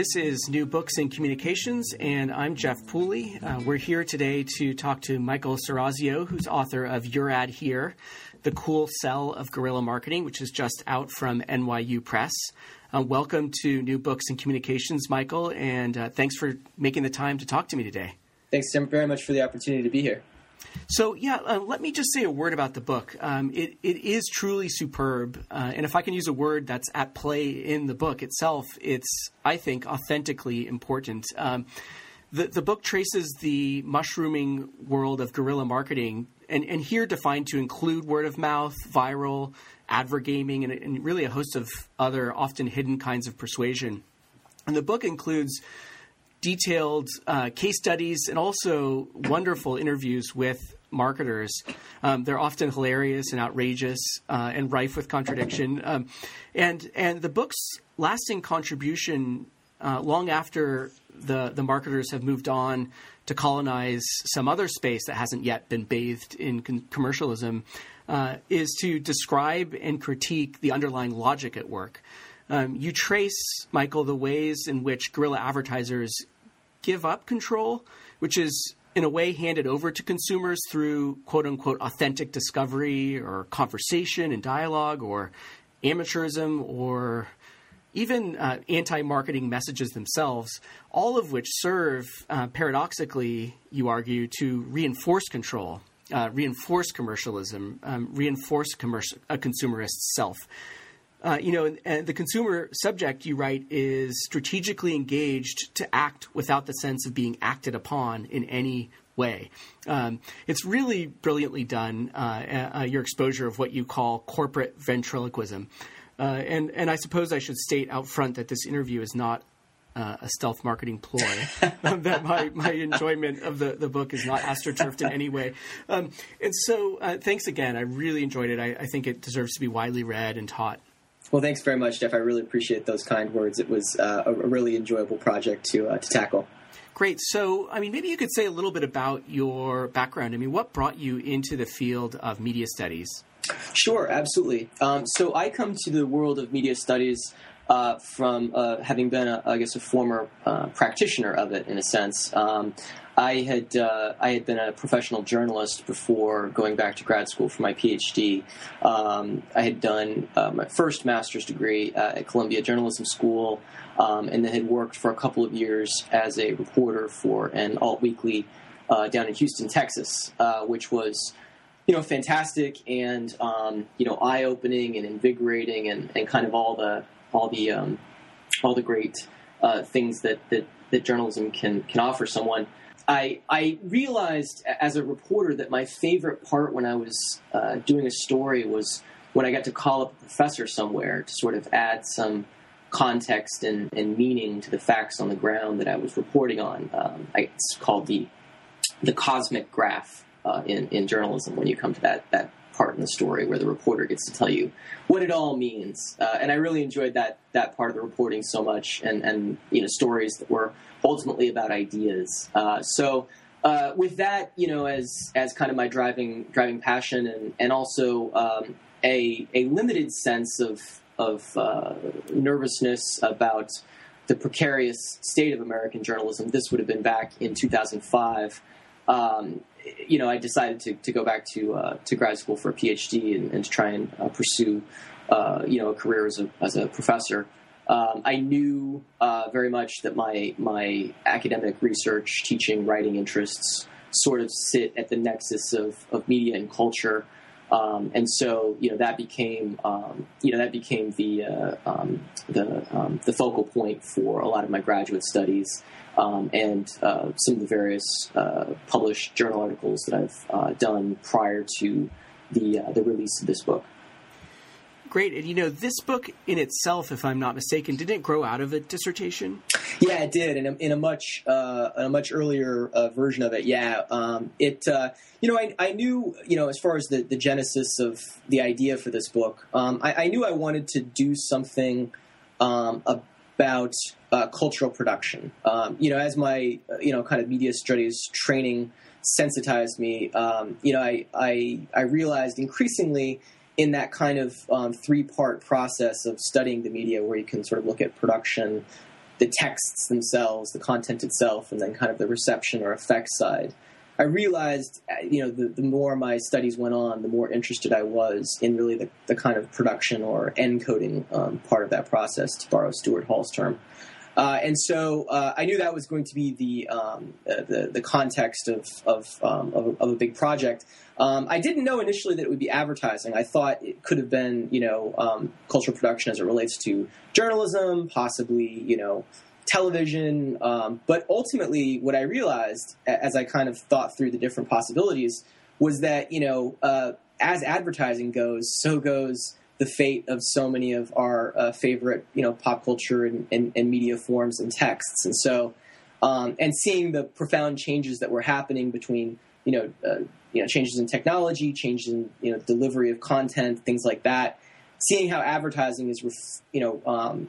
This is New Books in Communications, and I'm Jeff Pooley. Uh, we're here today to talk to Michael Serazio, who's author of Your Ad Here, The Cool Sell of Guerrilla Marketing, which is just out from NYU Press. Uh, welcome to New Books in Communications, Michael, and uh, thanks for making the time to talk to me today. Thanks very much for the opportunity to be here. So yeah, uh, let me just say a word about the book. Um, it it is truly superb, uh, and if I can use a word that's at play in the book itself, it's I think authentically important. Um, the the book traces the mushrooming world of guerrilla marketing, and and here defined to include word of mouth, viral, advergaming, and, and really a host of other often hidden kinds of persuasion. And the book includes detailed uh, case studies and also wonderful interviews with marketers. Um, they're often hilarious and outrageous uh, and rife with contradiction. Um, and and the book's lasting contribution, uh, long after the the marketers have moved on to colonize some other space that hasn't yet been bathed in con- commercialism, uh, is to describe and critique the underlying logic at work. Um, you trace, Michael, the ways in which guerrilla advertisers give up control, which is in a way handed over to consumers through quote unquote authentic discovery or conversation and dialogue or amateurism or even uh, anti marketing messages themselves, all of which serve, uh, paradoxically, you argue, to reinforce control, uh, reinforce commercialism, um, reinforce a consumerist self. Uh, you know, and the consumer subject you write is strategically engaged to act without the sense of being acted upon in any way. Um, it's really brilliantly done. Uh, uh, your exposure of what you call corporate ventriloquism, uh, and and I suppose I should state out front that this interview is not uh, a stealth marketing ploy. that my, my enjoyment of the, the book is not astroturfed in any way. Um, and so, uh, thanks again. I really enjoyed it. I, I, think it deserves to be widely read and taught. Well, thanks very much, Jeff. I really appreciate those kind words. It was uh, a really enjoyable project to uh, to tackle. Great. So, I mean, maybe you could say a little bit about your background. I mean, what brought you into the field of media studies? Sure, absolutely. Um, so, I come to the world of media studies uh, from uh, having been, a, I guess, a former uh, practitioner of it in a sense. Um, I had uh, I had been a professional journalist before going back to grad school for my PhD. Um, I had done uh, my first master's degree at Columbia Journalism School, um, and then had worked for a couple of years as a reporter for an alt weekly down in Houston, Texas, which was you know fantastic and um, you know eye opening and invigorating and, and kind of all the all the um, all the great uh, things that, that that journalism can can offer someone. I, I realized as a reporter that my favorite part when I was uh, doing a story was when I got to call up a professor somewhere to sort of add some context and, and meaning to the facts on the ground that I was reporting on. Um, I, it's called the the cosmic graph uh, in in journalism. When you come to that that part in the story where the reporter gets to tell you what it all means, uh, and I really enjoyed that that part of the reporting so much, and and you know stories that were ultimately about ideas. Uh, so uh, with that, you know, as as kind of my driving driving passion, and and also um, a a limited sense of of uh, nervousness about the precarious state of American journalism. This would have been back in 2005. Um, you know, I decided to, to go back to uh, to grad school for a PhD and, and to try and uh, pursue, uh, you know, a career as a as a professor. Um, I knew uh, very much that my my academic research, teaching, writing interests sort of sit at the nexus of, of media and culture, um, and so you know that became um, you know that became the uh, um, the um, the focal point for a lot of my graduate studies. Um, and uh, some of the various uh, published journal articles that I've uh, done prior to the uh, the release of this book. Great. And you know, this book in itself, if I'm not mistaken, didn't grow out of a dissertation? Yeah, it did, in a, in a much uh, in a much earlier uh, version of it. Yeah, um, it. Uh, you know, I, I knew you know as far as the, the genesis of the idea for this book, um, I, I, knew I wanted to do something um, about uh, cultural production. Um, you know, as my uh, you know kind of media studies training sensitized me, um, you know, I, I I realized increasingly in that kind of um, three part process of studying the media where you can sort of look at production, the texts themselves, the content itself, and then kind of the reception or effect side. I realized, uh, you know, the, the more my studies went on, the more interested I was in really the, the kind of production or encoding um, part of that process, to borrow Stuart Hall's term. Uh, and so uh, I knew that was going to be the um, the, the, context of of, um, of, of, a big project. Um, I didn't know initially that it would be advertising. I thought it could have been you know um, cultural production as it relates to journalism, possibly you know television. Um, but ultimately, what I realized as I kind of thought through the different possibilities was that you know uh, as advertising goes, so goes the fate of so many of our uh, favorite, you know, pop culture and, and, and, media forms and texts. And so, um, and seeing the profound changes that were happening between, you know, uh, you know, changes in technology, changes in, you know, delivery of content, things like that. Seeing how advertising is, ref- you know, um,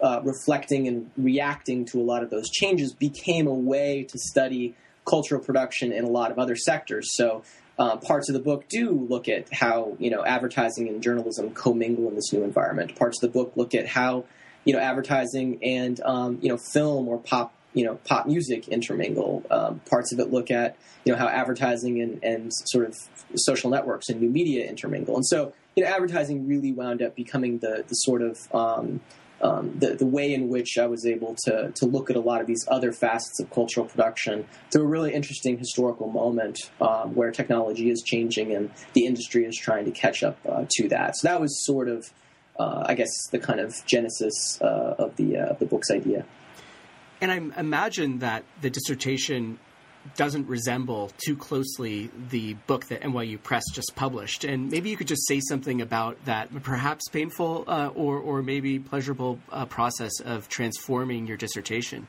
uh, reflecting and reacting to a lot of those changes became a way to study cultural production in a lot of other sectors. So uh, parts of the book do look at how you know advertising and journalism commingle in this new environment. Parts of the book look at how you know advertising and um, you know film or pop you know pop music intermingle. Um, parts of it look at you know how advertising and, and sort of social networks and new media intermingle. And so you know advertising really wound up becoming the the sort of um, um, the, the way in which I was able to, to look at a lot of these other facets of cultural production through a really interesting historical moment um, where technology is changing and the industry is trying to catch up uh, to that. So that was sort of, uh, I guess, the kind of genesis uh, of the uh, the book's idea. And I imagine that the dissertation doesn't resemble too closely the book that NYU Press just published. And maybe you could just say something about that perhaps painful uh, or, or maybe pleasurable uh, process of transforming your dissertation.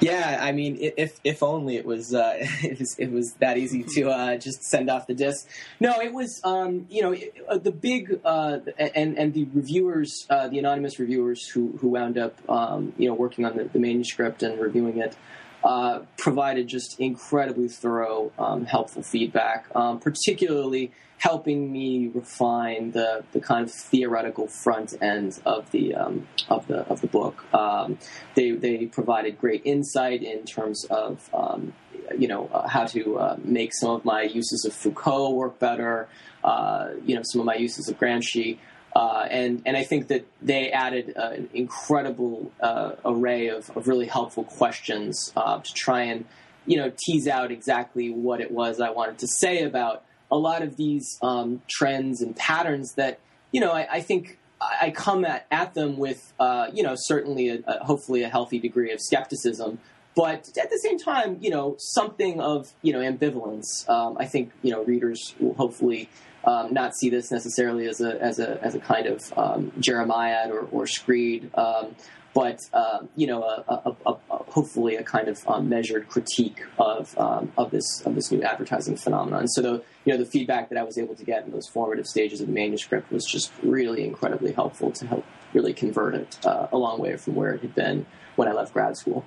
Yeah, I mean, if if only it was uh, it was it was that easy to uh, just send off the disc. No, it was um, you know uh, the big uh, and and the reviewers, uh, the anonymous reviewers who who wound up um, you know working on the, the manuscript and reviewing it. Uh, provided just incredibly thorough, um, helpful feedback, um, particularly helping me refine the, the kind of theoretical front end of the um, of the of the book. Um, they they provided great insight in terms of um, you know uh, how to uh, make some of my uses of Foucault work better. Uh, you know some of my uses of Gramsci. Uh, and and I think that they added uh, an incredible uh, array of, of, really helpful questions uh, to try and you know tease out exactly what it was I wanted to say about a lot of these um, trends and patterns that you know I, I think I come at, at them with uh, you know certainly a, a, hopefully a healthy degree of skepticism. But at the same time, you know, something of you know ambivalence. Um, I think you know readers will hopefully um, not see this necessarily as a as a as a kind of um, Jeremiad or, or Screed, um, but uh, you know, a, a, a, hopefully a kind of um, measured critique of um, of this of this new advertising phenomenon. So the you know the feedback that I was able to get in those formative stages of the manuscript was just really incredibly helpful to help really convert it uh, a long way from where it had been when I left grad school.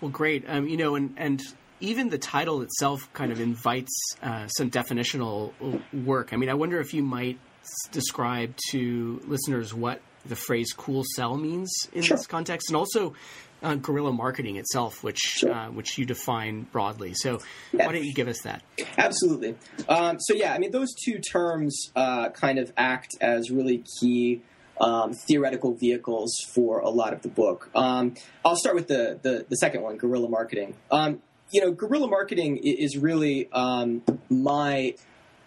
Well, great. You know, and and even the title itself kind of invites uh, some definitional work. I mean, I wonder if you might describe to listeners what the phrase "cool sell" means in sure. this context, and also uh, guerrilla marketing itself, which sure. uh, which you define broadly. So, yeah. why don't you give us that? Absolutely. Um, so, yeah, I mean, those two terms uh, kind of act as really key. Um, theoretical vehicles for a lot of the book. Um, I'll start with the, the, the second one, guerrilla marketing. You know, guerrilla marketing is really um, my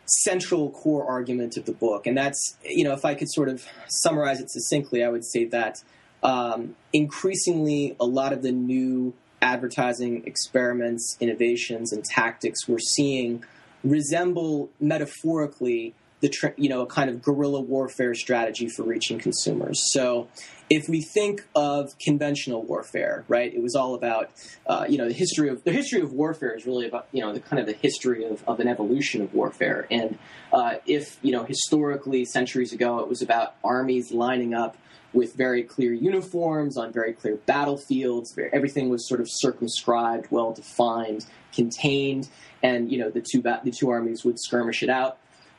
central core argument of the book. And that's, you know, if I could sort of summarize it succinctly, I would say that um, increasingly a lot of the new advertising experiments, innovations, and tactics we're seeing resemble metaphorically the you know a kind of guerrilla warfare strategy for reaching consumers. So if we think of conventional warfare, right, it was all about uh, you know the history of the history of warfare is really about you know the kind of the history of, of an evolution of warfare. And uh, if you know historically centuries ago it was about armies lining up with very clear uniforms on very clear battlefields, everything was sort of circumscribed, well defined, contained, and you know the two ba- the two armies would skirmish it out.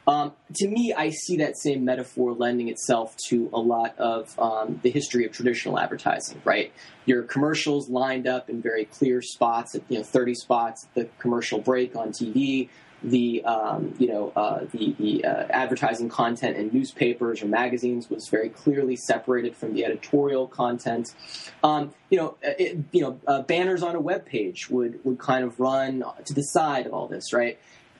Um, to me, I see that same metaphor lending itself to a lot of um, the history of traditional advertising. Right, your commercials lined up in very clear spots, at, you know, thirty spots at the commercial break on TV. The um, you know uh, the, the uh, advertising content in newspapers or magazines was very clearly separated from the editorial content. Um, you know, it, you know, uh, banners on a web page would would kind of run to the side of all this, right?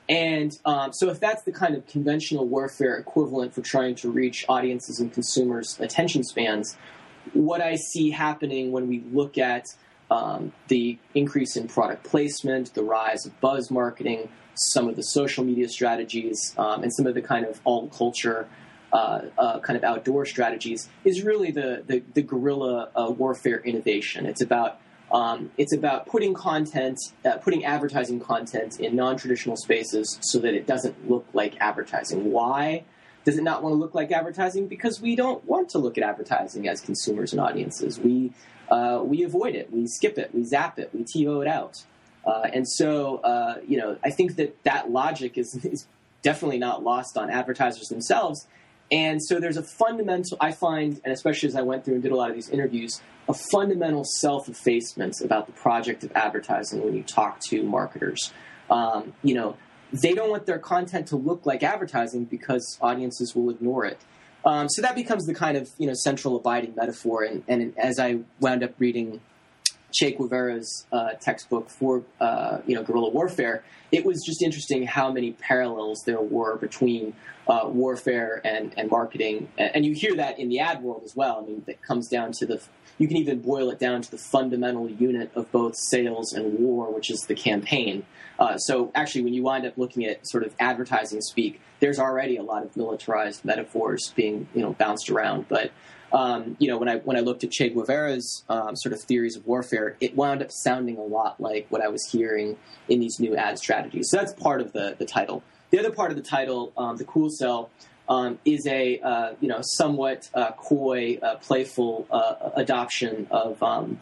And um, so, if that's the kind of conventional warfare equivalent for trying to reach audiences and consumers' attention spans, what I see happening when we look at um, the increase in product placement, the rise of buzz marketing, some of the social media strategies, um, and some of the kind of alt culture. Uh, uh, kind of outdoor strategies is really the the, the guerrilla uh, warfare innovation. It's about um, it's about putting content, uh, putting advertising content in non-traditional spaces so that it doesn't look like advertising. Why does it not want to look like advertising? Because we don't want to look at advertising as consumers and audiences. We uh, we avoid it, we skip it, we zap it, we TiVo it out. Uh, and so, uh, you know, I think that that logic is, is definitely not lost on advertisers themselves. And so there's a fundamental, I find, and especially as I went through and did a lot of these interviews, a fundamental self effacement about the project of advertising when you talk to marketers. Um, you know, they don't want their content to look like advertising because audiences will ignore it. Um, so that becomes the kind of you know central abiding metaphor. And, and as I wound up reading Che Guevara's uh, textbook for uh, you know guerrilla warfare, it was just interesting how many parallels there were between uh, warfare and, and marketing, and you hear that in the ad world as well. I mean, it comes down to the you can even boil it down to the fundamental unit of both sales and war, which is the campaign. Uh, so actually, when you wind up looking at sort of advertising speak, there's already a lot of militarized metaphors being you know bounced around, but um, you know, when I when I looked at Che Guevara's um, sort of theories of warfare, it wound up sounding a lot like what I was hearing in these new ad strategies. So that's part of the the title. The other part of the title, um, the cool sell, um, is a uh, you know somewhat uh, coy, uh, playful uh, adoption of um,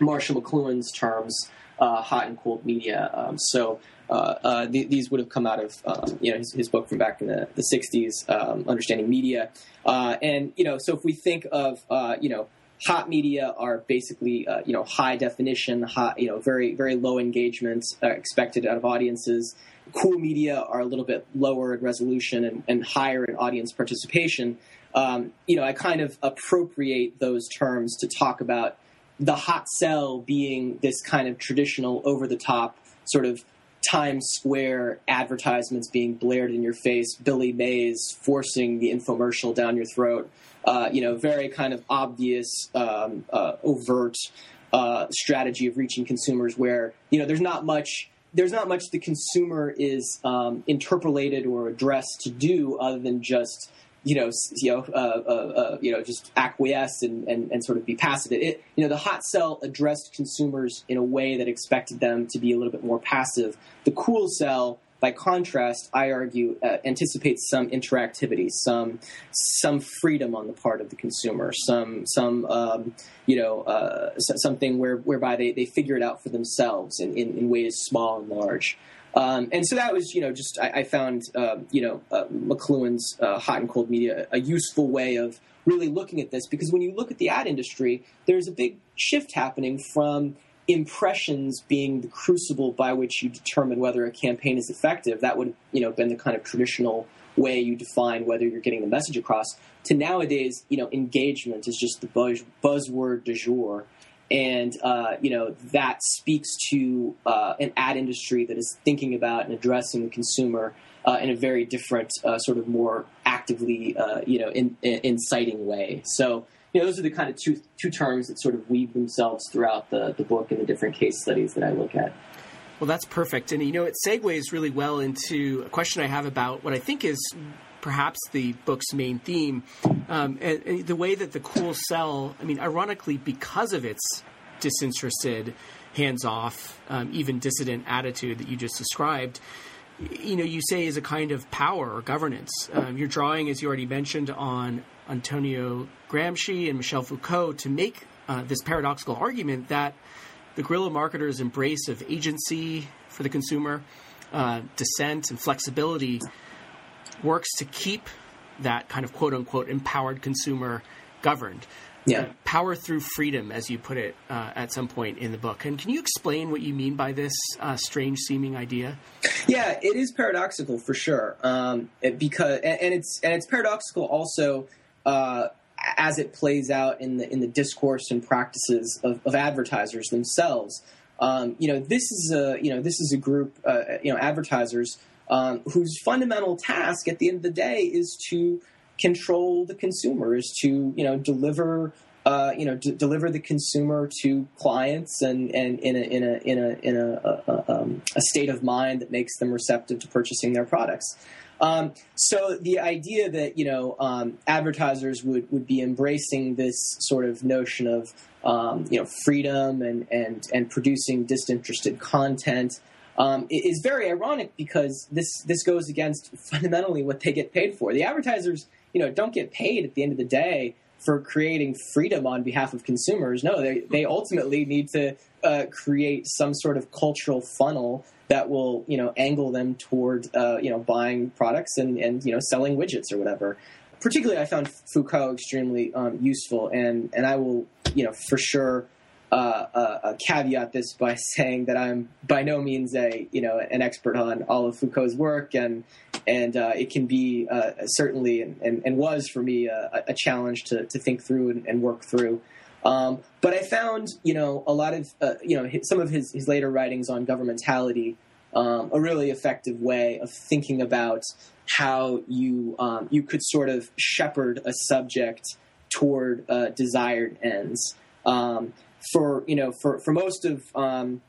Marshall McLuhan's terms, uh, hot and cold media. Um, so uh, th- these would have come out of um, you know his, his, book from back in the, the 60s, um, Understanding Media. And you know, so if we think of you know hot media are basically you know high definition, high, you know very very low engagement expected out of audiences. Cool media are a little bit lower in resolution and, and higher in audience participation. Um, you know, I kind of appropriate those terms to talk about the hot sell being this kind of traditional over the top sort of Times Square advertisements being blared in your face, Billy Mays forcing the infomercial down your throat, uh, you know, very kind of obvious, um, uh, overt uh, strategy of reaching consumers where, you know, there's not much. There's not much the consumer is um, interpolated or addressed to do other than just you know, you know, uh, uh, uh, you know, just acquiesce and, and, and sort of be passive. It, you know, the hot sell addressed consumers in a way that expected them to be a little bit more passive. The cool sell, by contrast, I argue, uh, anticipates some interactivity, some some freedom on the part of the consumer, some some um, you know uh, something where whereby they, they figure it out for themselves in, in, in ways small and large. Um, and so that was, you know, just I, I found, uh, you know, uh, McLuhan's uh, hot and cold media a useful way of really looking at this because when you look at the ad industry, there's a big shift happening from impressions being the crucible by which you determine whether a campaign is effective. That would, you know, been the kind of traditional way you define whether you're getting the message across. To nowadays, you know, engagement is just the buzz, buzzword du jour and uh, you know that speaks to uh, an ad industry that is thinking about and addressing the consumer uh, in a very different, uh, sort of more actively, uh, you know, in, in, inciting way. So, you know, those are the kind of two two terms that sort of weave themselves throughout the the book and the different case studies that I look at. Well, that's perfect, and you know, it segues really well into a question I have about what I think is perhaps the book's main theme. Um, and, and the way that the cool sell, I mean, ironically, because of its disinterested, hands off, um, even dissident attitude that you just described, you know, you say is a kind of power or governance. Um, you're drawing, as you already mentioned, on Antonio Gramsci and Michel Foucault to make uh, this paradoxical argument that the guerrilla marketer's embrace of agency for the consumer, uh, dissent, and flexibility works to keep that kind of quote unquote empowered consumer governed. Yeah. Uh, power through freedom, as you put it uh, at some point in the book. And can you explain what you mean by this uh, strange seeming idea? Yeah, it is paradoxical for sure. Um, it, because and, and, it's and it's paradoxical also uh, as it plays out in the in the discourse and practices of, of advertisers themselves. Um, you know, this is a you know this is a group uh, you know advertisers um, whose fundamental task at the end of the day is to control the consumer, is to you know deliver uh, you know d- deliver the consumer to clients and, and in a in a in a in a, a, um, a, state of mind that makes them receptive to purchasing their products. Um, so the idea that you know um, advertisers would, would be embracing this sort of notion of um, you know freedom and and and producing disinterested content um, is very ironic because this this goes against fundamentally what they get paid for. The advertisers, you know, don't get paid at the end of the day for creating freedom on behalf of consumers. No, they they ultimately need to uh, create some sort of cultural funnel that will you know angle them toward uh, you know buying products and and you know selling widgets or whatever. Particularly, I found Foucault extremely um, useful, and and I will you know for sure uh, uh, caveat this by saying that I'm by no means a you know an expert on all of Foucault's work, and and uh, it can be uh, certainly and, and, and, was for me a, a challenge to, to think through and, and work through. Um, but I found you know a lot of uh, you know some of his, his later writings on governmentality um, a really effective way of thinking about how you um, you could sort of shepherd a subject toward uh, desired ends. Um, for you know for for most of um,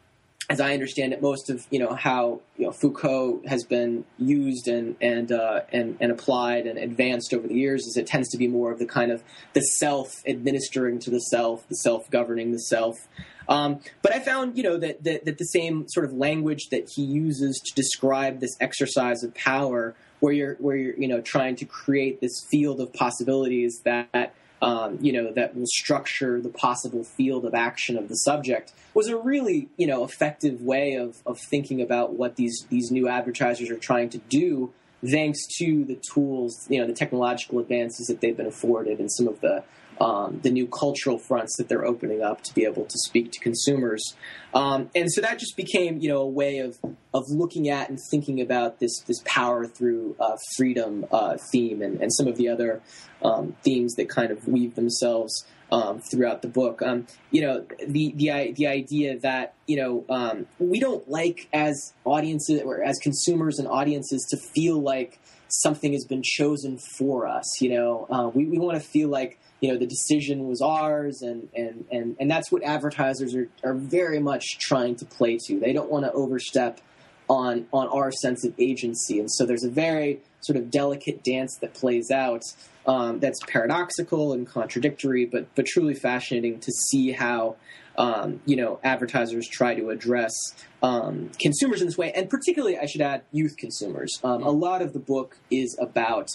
as I understand it, most of you know how you know Foucault has been used and and uh, and and applied and advanced over the years is it tends to be more of the kind of the self administering to the self, the self governing the self. Um, but I found you know that, that that the same sort of language that he uses to describe this exercise of power, where you're where you're you know trying to create this field of possibilities that um, you know, that will structure the possible field of action of the subject was a really, you know, effective way of, of thinking about what these, these new advertisers are trying to do thanks to the tools, you know, the technological advances that they've been afforded and some of the um, the new cultural fronts that they're opening up to be able to speak to consumers. Um, and so that just became, you know, a way of of looking at and thinking about this this power through uh, freedom uh, theme and, and some of the other um, themes that kind of weave themselves um, throughout the book. Um, you know, the the the idea that you know um, we don't like as audiences or as consumers and audiences to feel like something has been chosen for us. You know, uh, we we want to feel like you know the decision was ours and and and, and that's what advertisers are, are very much trying to play to. They don't want to overstep on on our sense of agency. And so there's a very sort of delicate dance that plays out um, that's paradoxical and contradictory but but truly fascinating to see how um, you know advertisers try to address um, consumers in this way and particularly i should add youth consumers. Um, a lot of the book is about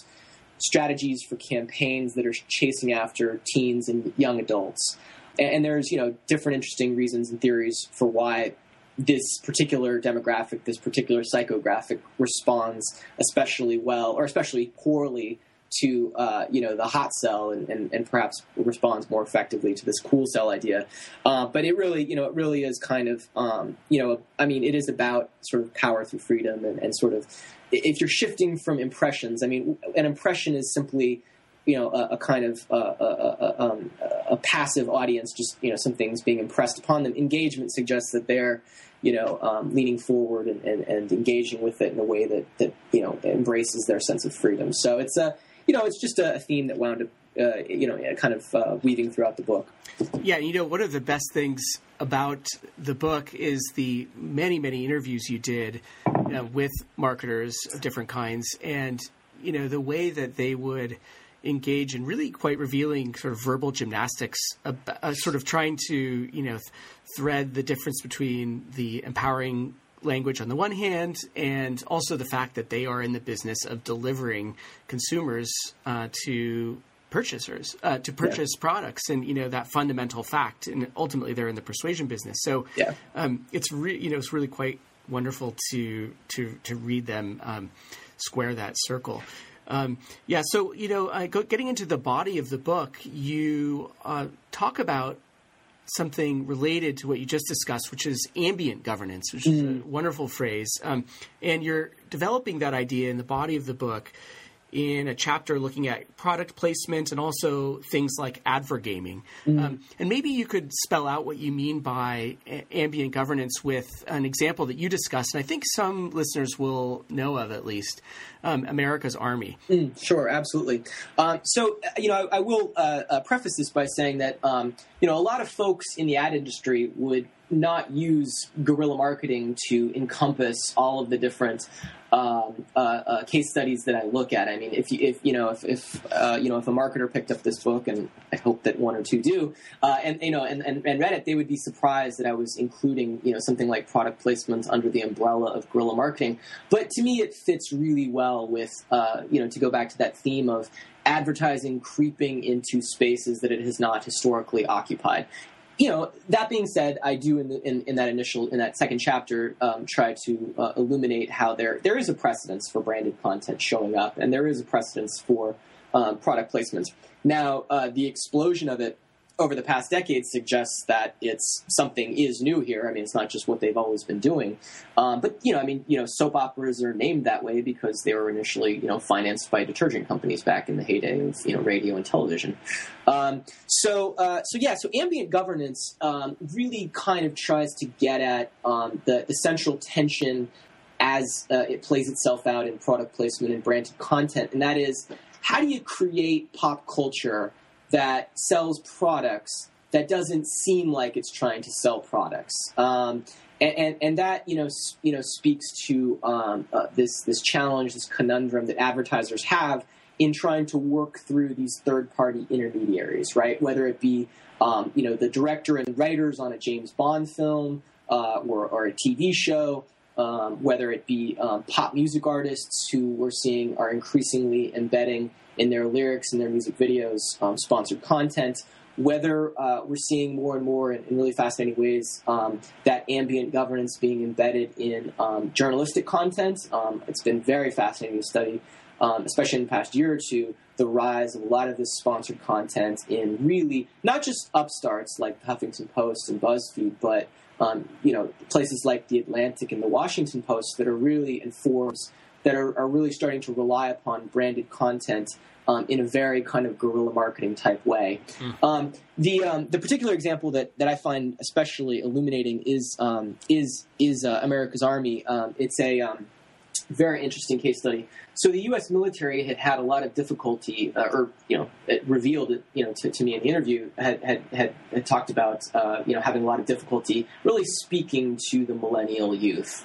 strategies for campaigns that are chasing after teens and young adults. And, there's you know different interesting reasons and theories for why this particular demographic, this particular psychographic responds especially well or especially poorly to uh, you know the hot sell and, and, and, perhaps responds more effectively to this cool sell idea. Uh, but it really you know it really is kind of um, you know I mean it is about sort of power through freedom and, and sort of if you're shifting from impressions, I mean, an impression is simply, you know, a, a kind of uh, a, a, um, a, passive audience, just you know, some things being impressed upon them. Engagement suggests that they're, you know, um, leaning forward and, and, and, engaging with it in a way that that you know embraces their sense of freedom. So it's a, you know, it's just a, theme that wound up, uh, you know, kind of uh, weaving throughout the book. Yeah, you know, one of the best things about the book is the many, many interviews you did uh, with marketers of different kinds. And you know the way that they would engage in really quite revealing sort of verbal gymnastics, uh, sort of trying to you know th- thread the difference between the empowering language on the one hand, and also the fact that they are in the business of delivering consumers uh, to purchasers uh, to purchase yeah. products, and you know that fundamental fact, and ultimately they're in the persuasion business. So yeah. um, it's re- you know it's really quite wonderful to to to read them um, square that circle. Um, yeah, so you know, uh, go, getting into the body of the book, you uh, talk about something related to what you just discussed, which is ambient governance, which mm. is a mm-hmm. wonderful phrase. Um, and you're developing that idea in the body of the book in a chapter looking at product placement and also things like advergaming. Mm. Um, and maybe you could spell out what you mean by a- ambient governance with an example that you discussed, and I think some listeners will know of at least um, America's Army. Mm, sure, absolutely. Um, so, uh, you know, I, I will uh, uh, preface this by saying that, um, you know, a lot of folks in the ad industry would not use guerrilla marketing to encompass all of the different um, uh, uh, case studies that I look at. I mean, if you, if you know if, if uh, you know if a marketer picked up this book, and I hope that one or two do, uh, and you know and, and, and, read it, they would be surprised that I was including you know something like product placement under the umbrella of guerrilla marketing. But to me, it fits really well with uh, you know to go back to that theme of advertising creeping into spaces that it has not historically occupied you know, that being said, I do in, the, in, in that initial in that second chapter um, try to uh, illuminate how there there is a precedence for branded content showing up, and there is a precedence for um, product placements. Now, uh, the explosion of it over the past decade suggests that it's something is new here. I mean, it's not just what they've always been doing. Um, but you know, I mean, you know, soap operas are named that way because they were initially you know financed by detergent companies back in the heyday of you know radio and television. Um, so uh, so yeah, so ambient governance um, really kind of tries to get at um, the the central tension as uh, it plays itself out in product placement and branded content, and that is how do you create pop culture that sells products that doesn't seem like it's trying to sell products. Um, and, and, and, that you know you know speaks to um, uh, this this challenge, this conundrum that advertisers have in trying to work through these third party intermediaries, right? Whether it be um, you know the director and writers on a James Bond film uh, or, or, a TV show, um, whether it be um, pop music artists who we're seeing are increasingly embedding in their lyrics and their music videos um, sponsored content. Whether uh, we're seeing more and more in, in really fascinating ways um, that ambient governance being embedded in um, journalistic content, um, it's been very fascinating to study, um, especially in the past year or two, the rise of a lot of this sponsored content in really not just upstarts like Huffington Post and BuzzFeed, but um, you know places like the Atlantic and the Washington Post that are really informed that are, are really starting to rely upon branded content um, in a very kind of guerrilla marketing type way. Mm. Um, the um, the particular example that, that I find especially illuminating is um, is is uh, America's Army. Um, it's a um, very interesting case study. So the U.S. military had had a lot of difficulty, uh, or you know, it revealed it, you know, to, to me in the interview had had, had, had talked about uh, you know having a lot of difficulty really speaking to the millennial youth.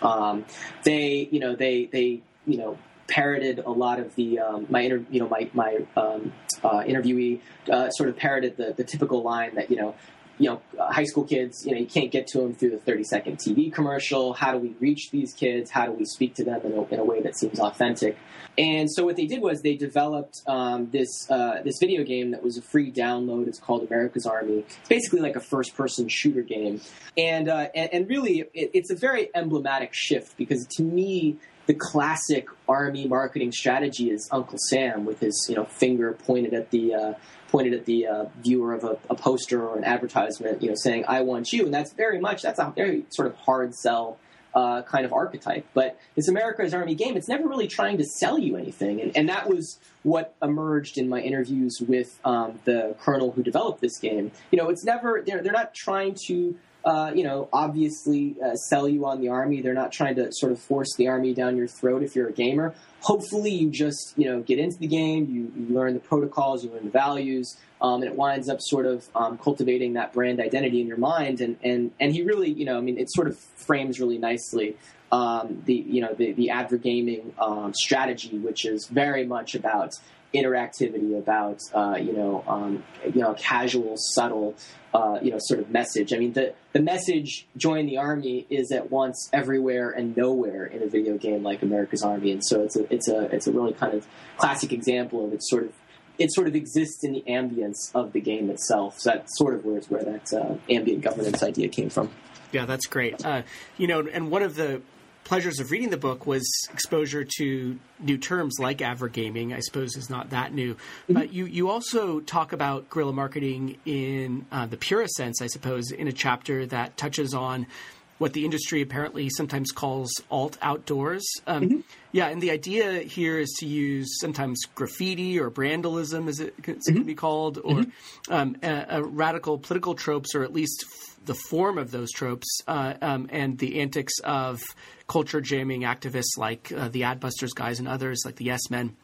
they you know they they you know parroted a lot of the um, my inter, you know my my um, uh, interviewee uh, sort of parroted the, the typical line that you know you know high school kids you know you can't get to them through the 30 second TV commercial. How do we reach these kids? How do we speak to them in a, in a way that seems authentic? And so what they did was they developed um, this uh, this video game that was a free download. It's called America's Army. It's basically like a first person shooter game. And uh, and, and, really it, it's a very emblematic shift because to me the classic army marketing strategy is Uncle Sam with his you know finger pointed at the uh, pointed at the uh, viewer of a, a, poster or an advertisement, you know, saying "I want you," and that's very much that's a very sort of hard sell. Uh, kind of archetype, but this America's Army game, it's never really trying to sell you anything, and, and that was what emerged in my interviews with um, the colonel who developed this game. You know, it's never they're they're not trying to uh, you know, obviously uh, sell you on the army. They're not trying to sort of force the army down your throat if you're a gamer. Hopefully, you just you know get into the game, you, you learn the protocols, you learn the values, um, and it winds up sort of um, cultivating that brand identity in your mind. And and and he really, you know, I mean, it sort of frames really nicely um, the you know the the advergaming um, strategy, which is very much about interactivity, about uh, you know um, you know casual, subtle uh, you know sort of message. I mean the the message "join the army" is at once everywhere and nowhere in a video game like America's Army, and so it's a it's a it's a really kind of classic example of its sort of it sort of exists in the ambience of the game itself. So that sort of was where that uh, ambient governance idea came from. Yeah, that's great. Uh, you know, and one of the pleasures of reading the book was exposure to new terms like advergaming. I suppose is not that new, mm-hmm. but you you also talk about guerrilla marketing in uh, the purest sense, I suppose, in a chapter that touches on what the industry apparently sometimes calls alt outdoors. Um, mm-hmm. Yeah, and the idea here is to use sometimes graffiti or brandalism, as it, mm-hmm. can be called, or mm-hmm. um, a, a radical political tropes, or at least the form of those tropes, uh, um, and the antics of culture jamming activists like uh, the Adbusters guys and others like the Yes Men.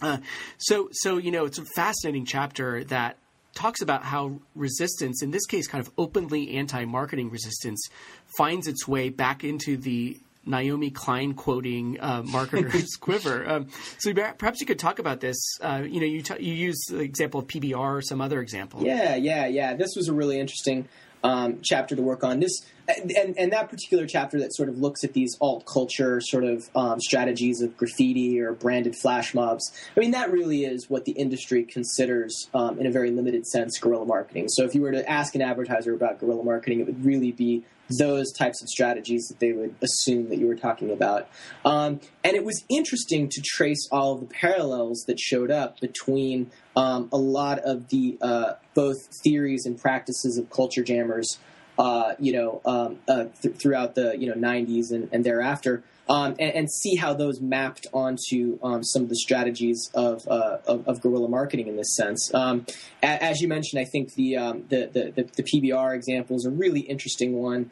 Uh, so, so you know, it's a fascinating chapter that talks about how resistance, in this case, kind of openly anti-marketing resistance, finds its way back into the Naomi Klein quoting uh, marketer's quiver. Um, so perhaps you could talk about this. Uh, you know, you t- you use the example of PBR or some other example. Yeah, yeah, yeah. This was a really interesting um, chapter to work on. This and and that particular chapter that sort of looks at these alt culture sort of um, strategies of graffiti or branded flash mobs. I mean, that really is what the industry considers, um, in a very limited sense, guerrilla marketing. So if you were to ask an advertiser about guerrilla marketing, it would really be those types of strategies that they would assume that you were talking about. Um, and it was interesting to trace all of the parallels that showed up between um, a lot of the uh, both theories and practices of culture jammers, uh, you know, um, uh, th- throughout the you know 90s and, and thereafter. Um, and, and, see how those mapped onto um, some of the strategies of, uh, of, of, guerrilla marketing in this sense. Um, a, as you mentioned, I think the, um, the, the, the, the, PBR example is a really interesting one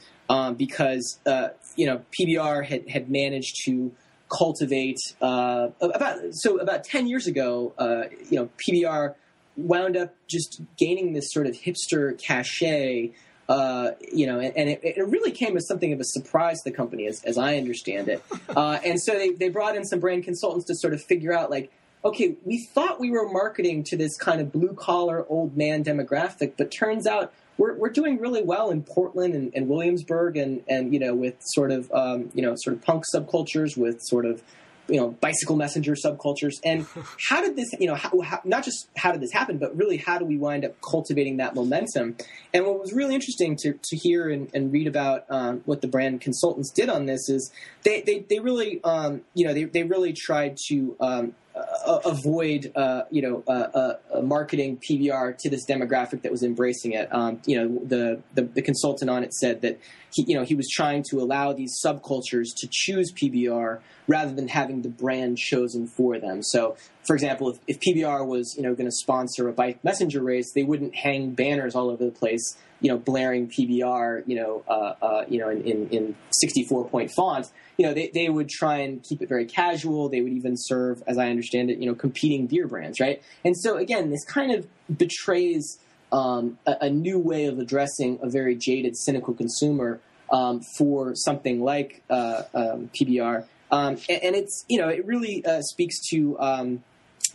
because uh, you know PBR had, had managed to cultivate uh, about so about ten years ago. Uh, you know PBR wound up just gaining this sort of hipster cachet uh, you know, and, and it, it, really came as something of a surprise to the company, as, as I understand it. Uh, and so they, they brought in some brand consultants to sort of figure out, like, okay, we thought we were marketing to this kind of blue collar old man demographic, but turns out we're, we're doing really well in Portland and, and Williamsburg, and, and you know, with sort of um, you know, sort of punk subcultures, with sort of you know bicycle messenger subcultures. And how did this you know how, how, not just how did this happen but really how do we wind up cultivating that momentum? And what was really interesting to, to hear and, and read about um, what the brand consultants did on this is they, they, they really um, you know they, they really tried to um, uh, avoid, uh, you know, uh, uh, marketing PBR to this demographic that was embracing it. Um, you know, the, the, the consultant on it said that he, you know, he was trying to allow these subcultures to choose PBR rather than having the brand chosen for them. So, for example, if, if PBR was, you know, going to sponsor a bike messenger race, they wouldn't hang banners all over the place, you know, blaring PBR, you know, uh, uh, you know, in, in, in 64 point font you know, they, they would try and keep it very casual. They would even serve, as I understand it, you know, competing beer brands, right? And so again, this kind of betrays um, a, a, new way of addressing a very jaded, cynical consumer um, for something like uh, um, PBR. Um, and, and, it's you know it really uh, speaks to um,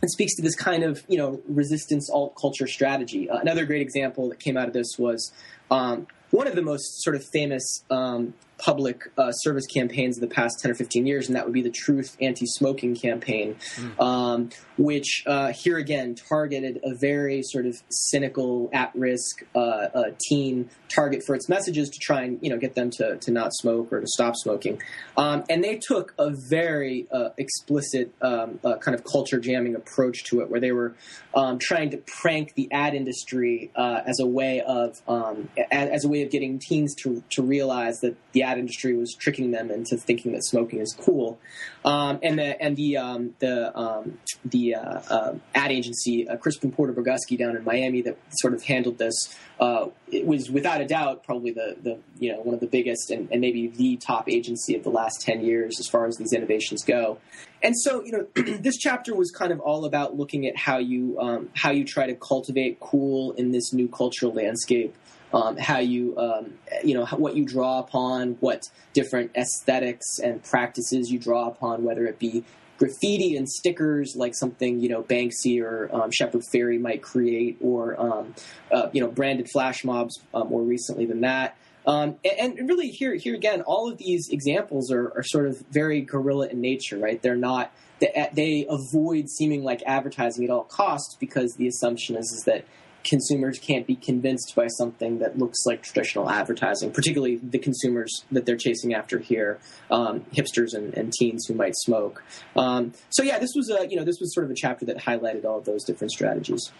it speaks to this kind of you know resistance alt culture strategy. Uh, another great example that came out of this was um, one of the most sort of famous um, public uh, service campaigns of the past 10 or 15 years, and that would be the Truth Anti Smoking campaign, mm. um, which uh, here again targeted a very sort of cynical, at risk uh, uh, teen target for its messages to try and you know get them to, to not smoke or to stop smoking. Um, and they took a very uh, explicit um, uh, kind of culture jamming approach to it, where they were um, trying to prank the ad industry as a way of um, as, as a way of getting teens to, to realize that the ad industry was tricking them into thinking that smoking is cool. Um, and the and the um, the um, the uh, uh, ad agency, uh, Crispin Porter Bogusky down in Miami, that sort of handled this. Uh, it was without a doubt probably the, the you know one of the biggest and, and maybe the top agency of the last ten years as far as these innovations go. and so you know this chapter was kind of all about looking at how you um, how you try to cultivate cool in this new cultural landscape um, how you um, you know what you draw upon what different aesthetics and practices you draw upon whether it be graffiti and stickers like something you know Banksy or um, Shepard Fairey might create or um, uh, you know branded flash mobs uh, more recently than that um, and, and, really, here, here again, all of these examples are, are, sort of very guerrilla in nature, right? They're not they, they avoid seeming like advertising at all costs because the assumption is, is that consumers can't be convinced by something that looks like traditional advertising, particularly the consumers that they're chasing after here, um, hipsters and, and, teens who might smoke. Um, so yeah, this was a you know this was sort of a chapter that highlighted all of those different strategies.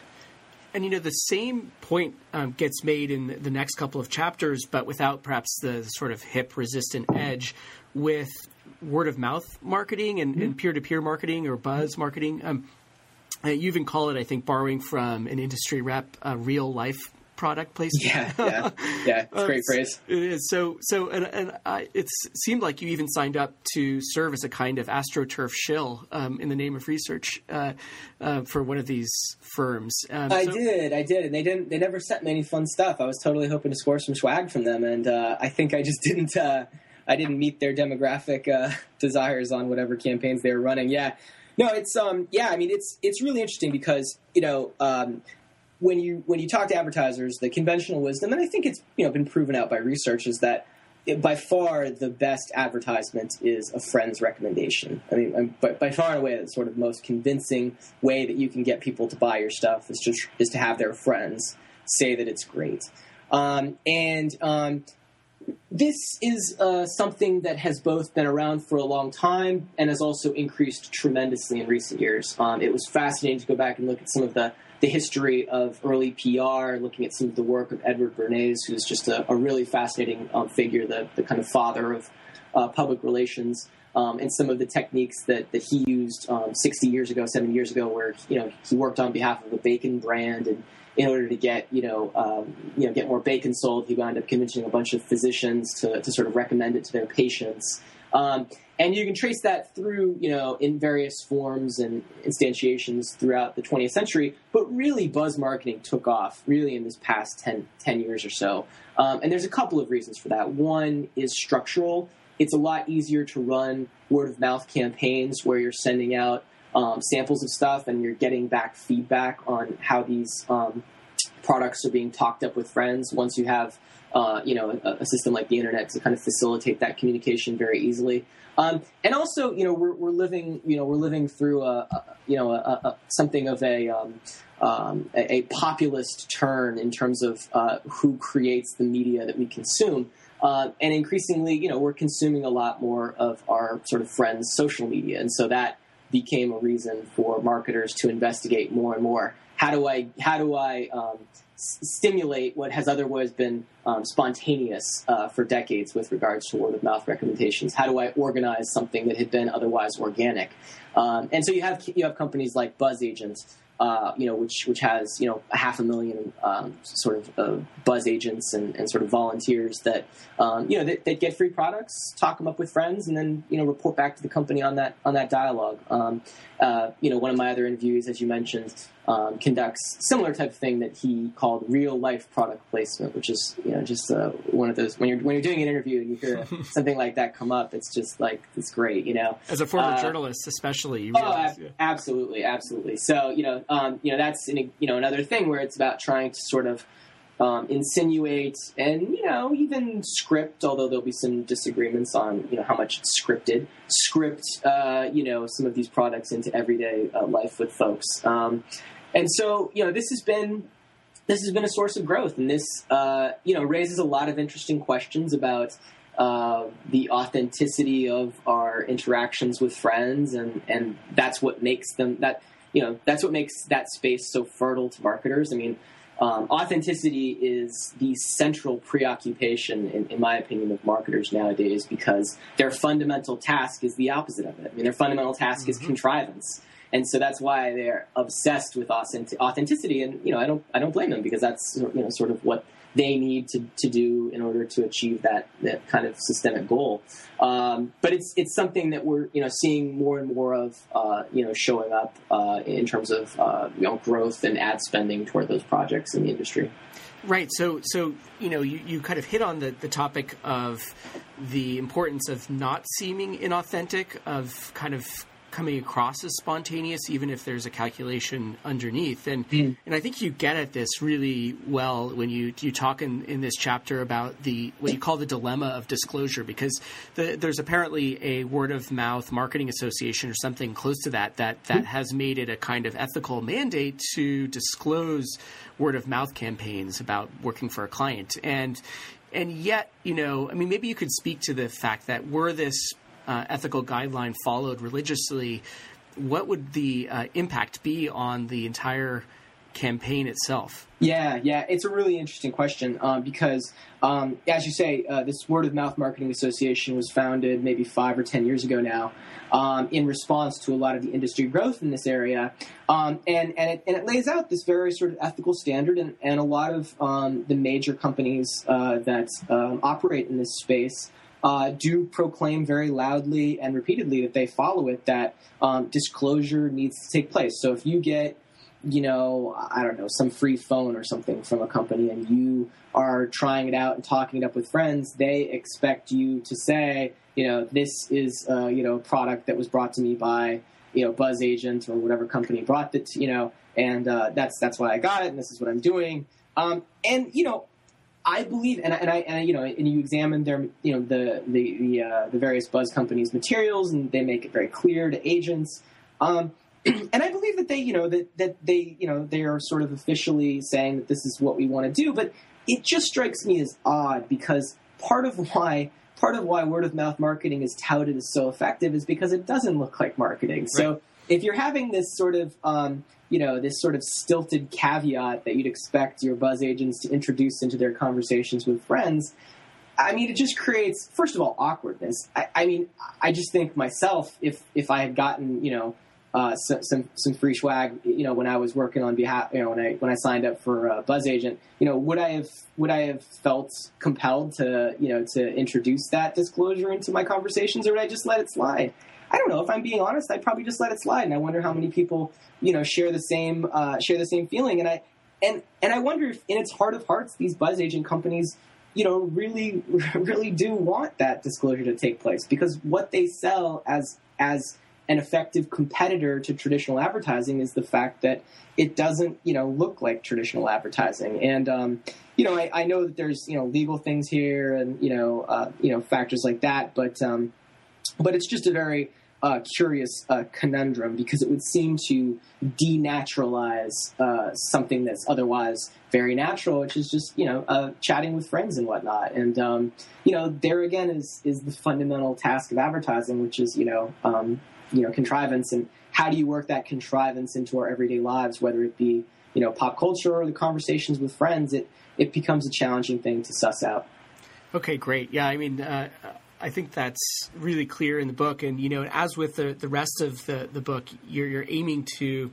And you know, the same point um, gets made in the next couple of chapters, but without perhaps the sort of hip resistant edge with word of mouth marketing and peer to peer marketing or buzz marketing. Um, you even call it, I think, borrowing from an industry rep, uh, real life product placement. Yeah, yeah, yeah. It's a great phrase. It is. So, so, and, and I, it seemed like you even signed up to serve as a kind of astroturf shill um, in the name of research uh, uh, for one of these firms. Um, I so, did, I did, and they didn't. They never sent me any fun stuff. I was totally hoping to score some swag from them, and uh, I think I just didn't. Uh, I didn't meet their demographic uh, desires on whatever campaigns they were running. Yeah. No, it's um yeah, I mean it's it's really interesting because, you know, um, when you when you talk to advertisers, the conventional wisdom, and I think it's you know been proven out by research, is that it, by far the best advertisement is a friend's recommendation. I mean, by, by far and away, the sort of most convincing way that you can get people to buy your stuff is just is to have their friends say that it's great. Um, and um, this is uh, something that has both been around for a long time and has also increased tremendously in recent years. Um, it was fascinating to go back and look at some of the the history of early PR, looking at some of the work of Edward Bernays, who's just a, a really fascinating um, figure, the, the kind of father of uh, public relations, um, and some of the techniques that, that he used um, 60 years ago, 70 years ago, where you know he worked on behalf of the bacon brand, and in order to get you know um, you know get more bacon sold, he wound up convincing a bunch of physicians to, to sort of recommend it to their patients. Um, and you can trace that through, you know, in various forms and instantiations throughout the 20th century. But really, buzz marketing took off really in this past 10, 10 years or so. Um, and there's a couple of reasons for that. One is structural. It's a lot easier to run word of mouth campaigns where you're sending out um, samples of stuff and you're getting back feedback on how these um, products are being talked up with friends once you have uh, you know, a, a, system like the internet to kind of facilitate that communication very easily. Um, and also, you know, we're, we're living, you know, we're living through a, a you know, a, something of a, um, um, a, populist turn in terms of uh, who creates the media that we consume. Uh, and increasingly, you know, we're consuming a lot more of our sort of friends' social media, and so that became a reason for marketers to investigate more and more. How do I how do I um, stimulate what has otherwise been um, spontaneous uh, for decades with regards to word of mouth recommendations. How do I organize something that had been otherwise organic? Um, and so you have you have companies like BzzAgents uh, you know, which which has you know a half a million um, sort of uh, buzz agents and, and, sort of volunteers that um, you know that, get free products, talk them up with friends, and then you know report back to the company on that on that dialogue. Um, uh, you know, one of my other interviews, as you mentioned, um, conducts similar type of thing that he called real life product placement, which is you know just uh, one of those when you're when you're doing an interview and you hear something like that come up, it's just like it's great, you know. As a former uh, journalist, especially, you oh, realize, oh, yeah. absolutely, absolutely. So you know, um, you know that's an, you know another thing where it's about trying to sort of um, insinuate and you know even script, although there'll be some disagreements on you know how much it's scripted. Script, uh, you know, some of these products into everyday uh, life with folks, um, and so you know this has been this has been a source of growth, and this uh, you know raises a lot of interesting questions about. Uh, the authenticity of our interactions with friends, and, and that's what makes them that you know that's what makes that space so fertile to marketers. I mean, um, authenticity is the central preoccupation, in, in, my opinion, of marketers nowadays because their fundamental task is the opposite of it. I mean, their fundamental task mm-hmm. is contrivance, and so that's why they're obsessed with authenticity. And you know, I don't, I don't blame them because that's you know sort of what they need to, to do in order to achieve that, that kind of systemic goal. Um, but it's it's something that we're you know seeing more and more of uh, you know showing up uh, in terms of uh, you know growth and ad spending toward those projects in the industry. Right. So, so you know, you, you kind of hit on the, the topic of the importance of not seeming inauthentic, of kind of coming across as spontaneous, even if there's a calculation underneath. And mm. and I think you get at this really well when you you talk in, in this chapter about the what you call the dilemma of disclosure, because the, there's apparently a word of mouth marketing association or something close to that that that mm. has made it a kind of ethical mandate to disclose word of mouth campaigns about working for a client and and yet you know i mean maybe you could speak to the fact that were this uh, ethical guideline followed religiously, what would the uh, impact be on the entire campaign itself? Yeah, yeah, it's a really interesting question um, because, um, as you say, uh, this Word of Mouth Marketing Association was founded maybe five or ten years ago now, um, in response to a lot of the industry growth in this area, um, and and it, and it lays out this very sort of ethical standard, and, and a lot of um, the major companies uh, that operate in this space uh, do proclaim very loudly and repeatedly that they follow it, that um, disclosure needs to take place. So if you get, you know, I don't know, some free phone or something from a company and you are trying it out and talking it up with friends, they expect you to say, you know, this is, uh, you know, a product that was brought to me by, you know, BzzAgent or whatever company brought it, you know, and uh, that's that's why I got it, and this is what I'm doing. Um, and you know, I believe, and I, and I, and I, you know, and you examine their, you know, the the the, uh, the various buzz companies' materials, and they make it very clear to agents. Um, and I believe that they, you know, that that they, you know, they are sort of officially saying that this is what we want to do. But it just strikes me as odd because part of why part of why word of mouth marketing is touted as so effective is because it doesn't look like marketing. Right. So if you're having this sort of um, you know this sort of stilted caveat that you'd expect your buzz agents to introduce into their conversations with friends i mean it just creates first of all awkwardness i, I mean i just think myself if if i had gotten you know uh, some, some, some free swag, you know, when I was working on behalf, you know, when I when I signed up for uh, BzzAgent, you know, would I have would I have felt compelled to you know to introduce that disclosure into my conversations, or would I just let it slide? I don't know. If I'm being honest, I'd probably just let it slide. And I wonder how many people, you know, share the same uh, share the same feeling. And I and and I wonder if, in its heart of hearts, these buzz agent companies, you know, really really do want that disclosure to take place because what they sell as as an effective competitor to traditional advertising is the fact that it doesn't, you know, look like traditional advertising. And um, you know, I, I, know that there's you know legal things here and you know uh, you know factors like that, but um, but it's just a very uh, curious uh, conundrum because it would seem to denaturalize uh, something that's otherwise very natural, which is just you know uh, chatting with friends and whatnot. And um, you know, there again is is the fundamental task of advertising, which is you know um, you know contrivance and how do you work that contrivance into our everyday lives, whether it be you know pop culture or the conversations with friends. It it becomes a challenging thing to suss out. Okay, great. Yeah, I mean, uh, I think that's really clear in the book. And you know, as with the the rest of the the book, you're you're aiming to,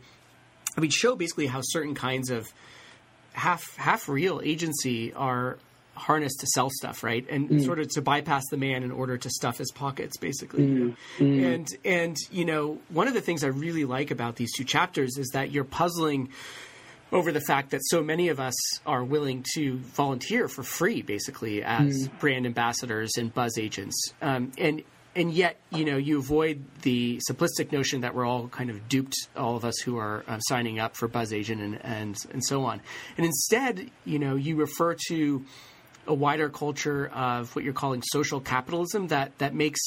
I mean, show basically how certain kinds of half half real agency are harnessed to sell stuff, right? And mm. sort of to bypass the man in order to stuff his pockets, basically. Mm. Mm. And and you know, one of the things I really like about these two chapters is that you're puzzling over the fact that so many of us are willing to volunteer for free, basically, as mm. brand ambassadors and buzz agents. Um, and and yet, you know, you avoid the simplistic notion that we're all kind of duped, all of us who are uh, signing up for BzzAgent and, and and so on. And instead, you know, you refer to a wider culture of what you're calling social capitalism that that makes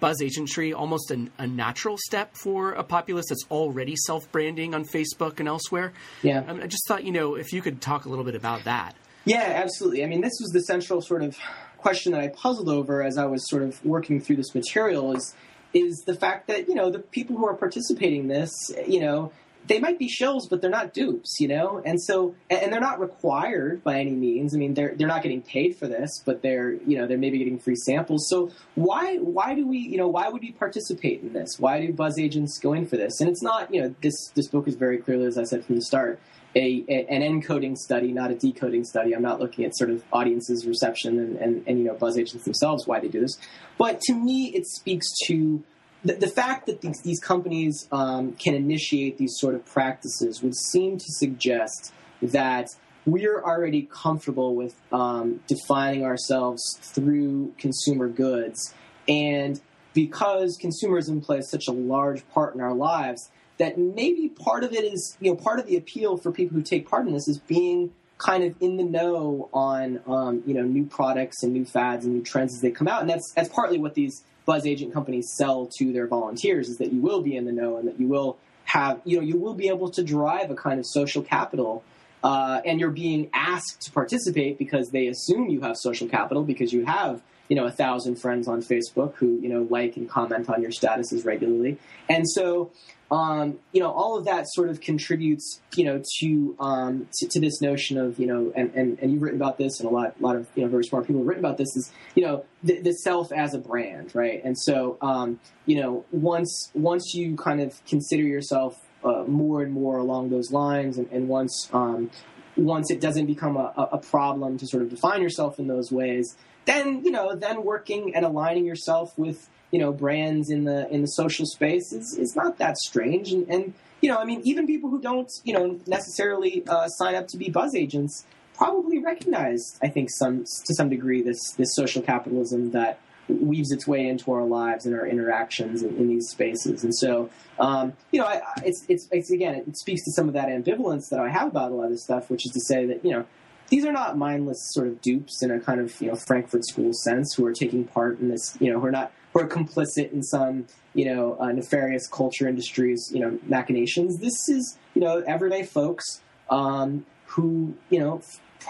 buzz agentry almost an, a natural step for a populace that's already self branding on Facebook and elsewhere. Yeah, um, I just thought you know if you could talk a little bit about that. Yeah, absolutely. I mean, this was the central sort of question that I puzzled over as I was sort of working through this material is is the fact that you know the people who are participating in this, you know, they might be shills, but they're not dupes, you know? And so, and they're not required by any means. I mean, they're, they're not getting paid for this, but they're, you know, they're maybe getting free samples. So why, why do we, you know, why would we participate in this? Why do buzz agents go in for this? And it's not, you know, this, this book is very clearly, as I said from the start, a, an encoding study, not a decoding study. I'm not looking at sort of audiences' reception and, and, and you know buzz agents themselves why they do this. But to me, it speaks to the, the fact that these, these companies um, can initiate these sort of practices would seem to suggest that we're already comfortable with um, defining ourselves through consumer goods. And because consumerism plays such a large part in our lives, that maybe part of it is, you know, part of the appeal for people who take part in this is being kind of in the know on, um, you know, new products and new fads and new trends as they come out. And that's, that's partly what these buzz agent companies sell to their volunteers is that you will be in the know and that you will have, you know, you will be able to drive a kind of social capital uh, and you're being asked to participate because they assume you have social capital because you have you know a thousand friends on Facebook who you know like and comment on your statuses regularly, and so um, you know all of that sort of contributes you know to, um, to, to this notion of you know and, and, and you've written about this and a lot a lot of you know very smart people have written about this is you know the, the self as a brand right? And so um, you know once once you kind of consider yourself uh, more and more along those lines, and, and once um, once it doesn't become a, a, problem to sort of define yourself in those ways, then you know then working and aligning yourself with you know brands in the in the social space is, is not that strange, and, and you know I mean even people who don't you know necessarily uh, sign up to be buzz agents probably recognize I think some to some degree this this social capitalism that weaves its way into our lives and our interactions in, in these spaces. And so, um, you know, I, it's, it's, it's, again, it speaks to some of that ambivalence that I have about a lot of this stuff, which is to say that, you know, these are not mindless sort of dupes in a kind of, you know, Frankfurt School sense who are taking part in this, you know, who are not, who are complicit in some, you know, uh, nefarious culture industries, you know, machinations. This is, you know, everyday folks um, who, you know,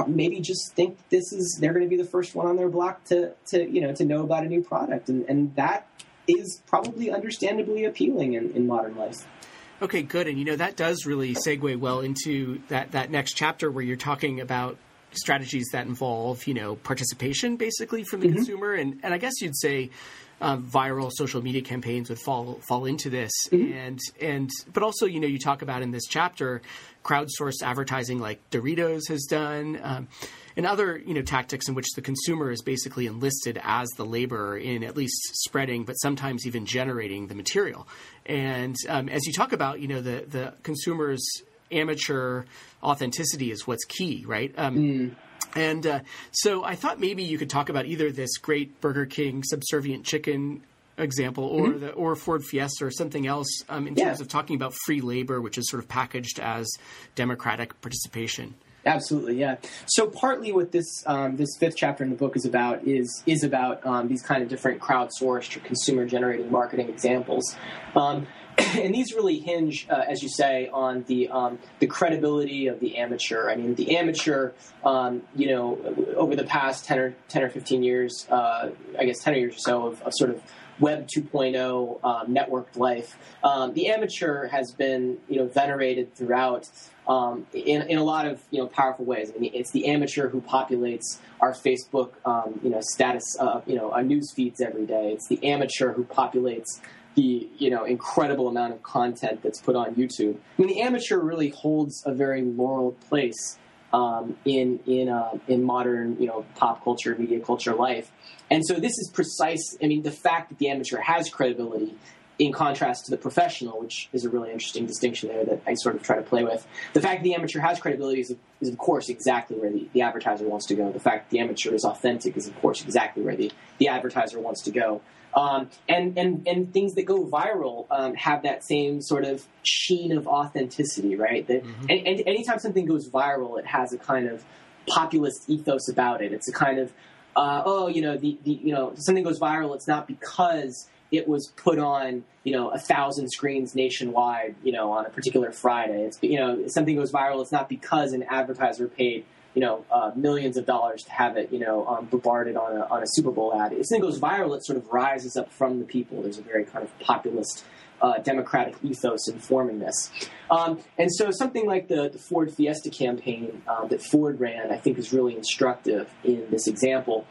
maybe just think this is they're going to be the first one on their block to to you know to know about a new product, and and that is probably understandably appealing in, in modern life. Okay, good. And you know that does really segue well into that that next chapter where you're talking about strategies that involve you know participation basically from the mm-hmm. consumer, and and I guess you'd say um, viral social media campaigns would fall fall into this, mm-hmm. and and but also you know you talk about in this chapter crowdsourced advertising like Doritos has done. Um, and other you know tactics in which the consumer is basically enlisted as the laborer in at least spreading, but sometimes even generating the material. And um, as you talk about, you know the the consumer's amateur authenticity is what's key, right? Um, mm. And uh, so I thought maybe you could talk about either this great Burger King subservient chicken example or mm-hmm. the or Ford Fiesta or something else um, in yeah. terms of talking about free labor, which is sort of packaged as democratic participation. Absolutely, yeah. So partly what this um, this fifth chapter in the book is about is is about um, these kind of different crowdsourced or consumer generated marketing examples. And these really hinge, uh, as you say, on the um, the credibility of the amateur. I mean, the amateur, um, you know, over the past ten or ten or fifteen years, uh, I guess ten years or so of, of sort of Web 2.0 um, networked life, um, the amateur has been, you know, venerated throughout. Um, in, in a lot of you know powerful ways. I mean, it's the amateur who populates our Facebook, um, you know, status, uh, you know, our news feeds every day. It's the amateur who populates the you know incredible amount of content that's put on YouTube. I mean, the amateur really holds a very laurel place um, in in uh, in modern you know pop culture, media culture life. And so this is precise. I mean, the fact that the amateur has credibility in contrast to the professional, which is a really interesting distinction there that I sort of try to play with. The fact that the amateur has credibility is, is of course, exactly where the, the advertiser wants to go. The fact that the amateur is authentic is, of course, exactly where the, the advertiser wants to go. Um, and, and, and things that go viral um, have that same sort of sheen of authenticity, right? That, mm-hmm. and, and anytime something goes viral, it has a kind of populist ethos about it. It's a kind of, uh, oh, you know, the, the, you know, something goes viral, it's not because it was put on, you know, a thousand screens nationwide, you know, on a particular Friday. It's, you know, something goes viral, it's not because an advertiser paid you know, uh, millions of dollars to have it, you know, um, bombarded on a, on a Super Bowl ad. If something goes viral, it sort of rises up from the people. There's a very kind of populist, uh, democratic ethos informing this. Um, and so something like the, the Ford Fiesta campaign uh, that Ford ran, I think, is really instructive in this example.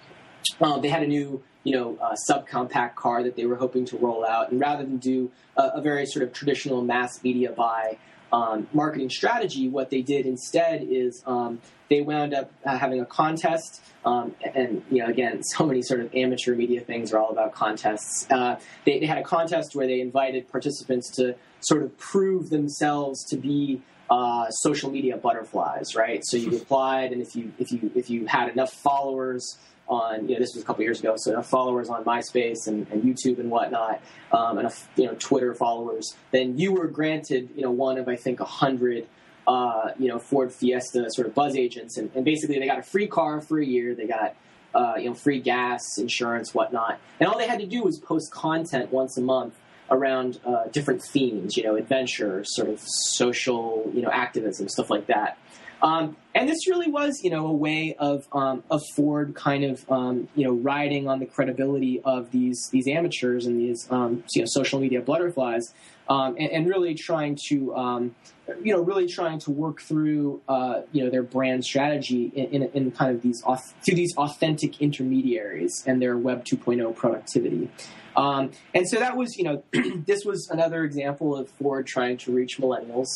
Um, they had a new you know, uh, subcompact car that they were hoping to roll out. And rather than do a, a, very sort of traditional mass media buy, um, marketing strategy, what they did instead is um, they wound up uh, having a contest. Um, and you know, again, so many sort of amateur media things are all about contests. Uh, they, they, had a contest where they invited participants to sort of prove themselves to be uh, social media butterflies, right? So you applied, and if you if you if you had enough followers on, you know, this was a couple years ago, so enough followers on MySpace and, and YouTube and whatnot, um, enough, you know, Twitter followers, then you were granted, you know, one of, I think, a hundred, uh, you know, Ford Fiesta sort of buzz agents. And, and, basically they got a free car for a year. They got, uh, you know, free gas, insurance, whatnot. And all they had to do was post content once a month around uh, different themes, you know, adventure, sort of social, you know, activism, stuff like that. Um, and this really was, you know, a way of um, of Ford kind of, um, you know, riding on the credibility of these these amateurs and these, um, you know, social media butterflies, um, and, and, really trying to, um, you know, really trying to work through, uh, you know, their brand strategy in, in, in kind of these through these authentic intermediaries and their Web 2.0 productivity. Um, and so that was, you know, this was another example of Ford trying to reach millennials.